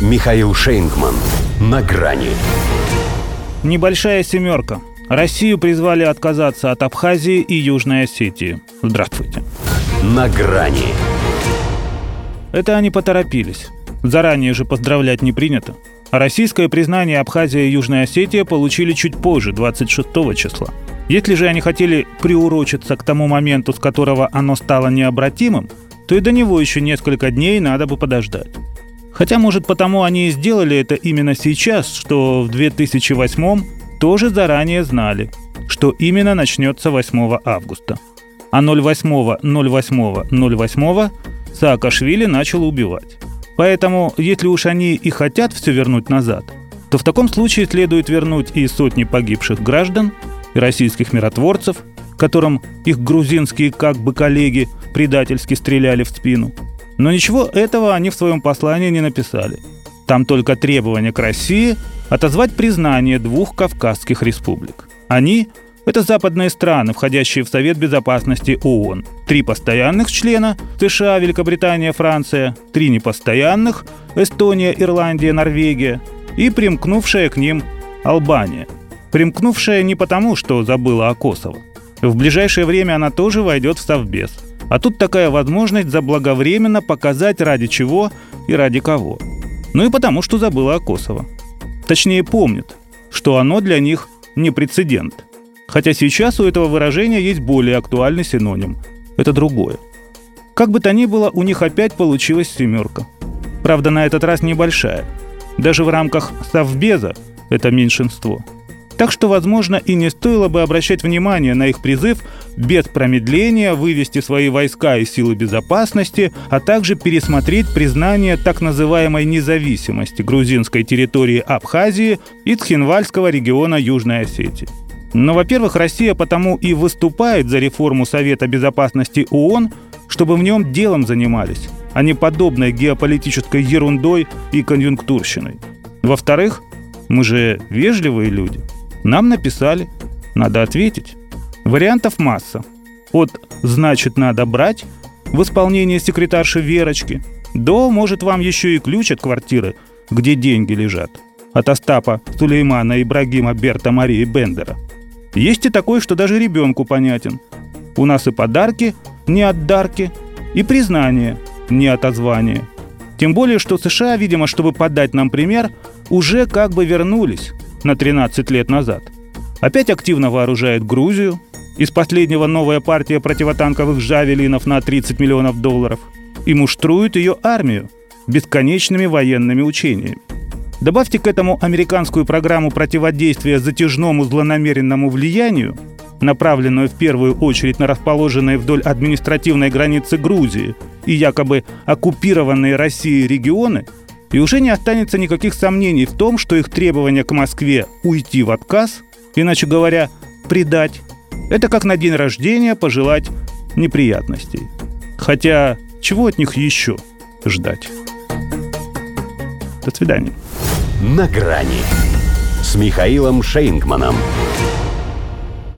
Михаил Шейнгман. На грани. Небольшая семерка. Россию призвали отказаться от Абхазии и Южной Осетии. Здравствуйте. На грани. Это они поторопились. Заранее же поздравлять не принято. А российское признание Абхазия и Южная Осетия получили чуть позже, 26 числа. Если же они хотели приурочиться к тому моменту, с которого оно стало необратимым, то и до него еще несколько дней надо бы подождать. Хотя, может, потому они и сделали это именно сейчас, что в 2008 тоже заранее знали, что именно начнется 8 августа. А 08-08-08 Саакашвили начал убивать. Поэтому, если уж они и хотят все вернуть назад, то в таком случае следует вернуть и сотни погибших граждан, и российских миротворцев, которым их грузинские как бы коллеги предательски стреляли в спину. Но ничего этого они в своем послании не написали. Там только требование к России отозвать признание двух Кавказских республик. Они – это западные страны, входящие в Совет Безопасности ООН. Три постоянных члена – США, Великобритания, Франция, три непостоянных – Эстония, Ирландия, Норвегия и примкнувшая к ним Албания. Примкнувшая не потому, что забыла о Косово. В ближайшее время она тоже войдет в Совбез. А тут такая возможность заблаговременно показать ради чего и ради кого. Ну и потому, что забыла о Косово. Точнее, помнит, что оно для них не прецедент. Хотя сейчас у этого выражения есть более актуальный синоним. Это другое. Как бы то ни было, у них опять получилась семерка. Правда, на этот раз небольшая. Даже в рамках Совбеза это меньшинство – так что, возможно, и не стоило бы обращать внимание на их призыв без промедления вывести свои войска и силы безопасности, а также пересмотреть признание так называемой независимости грузинской территории Абхазии и Цхинвальского региона Южной Осетии. Но, во-первых, Россия потому и выступает за реформу Совета Безопасности ООН, чтобы в нем делом занимались, а не подобной геополитической ерундой и конъюнктурщиной. Во-вторых, мы же вежливые люди – нам написали, надо ответить. Вариантов масса. От «значит надо брать» в исполнение секретарши Верочки до «может вам еще и ключ от квартиры, где деньги лежат» от Остапа Сулеймана Ибрагима Берта Марии Бендера. Есть и такой, что даже ребенку понятен. У нас и подарки не от дарки, и признание не от озвания. Тем более, что США, видимо, чтобы подать нам пример, уже как бы вернулись на 13 лет назад. Опять активно вооружает Грузию. Из последнего новая партия противотанковых «Жавелинов» на 30 миллионов долларов. И муштрует ее армию бесконечными военными учениями. Добавьте к этому американскую программу противодействия затяжному злонамеренному влиянию, направленную в первую очередь на расположенные вдоль административной границы Грузии и якобы оккупированные Россией регионы – и уже не останется никаких сомнений в том, что их требование к Москве уйти в отказ, иначе говоря, предать, это как на день рождения пожелать неприятностей. Хотя чего от них еще ждать? До свидания. На грани с Михаилом Шейнгманом.